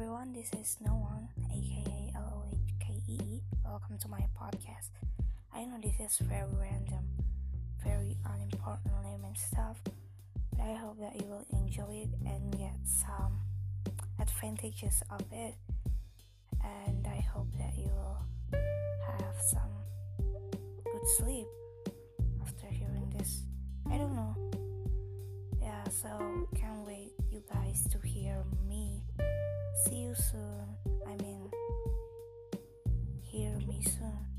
everyone, this is No One, aka L O H K E E. Welcome to my podcast. I know this is very random, very unimportant name and stuff, but I hope that you will enjoy it and get some advantages of it. And I hope that you will have some good sleep after hearing this. I don't know. Yeah, so can't wait you guys to hear me soon. I mean, hear me soon.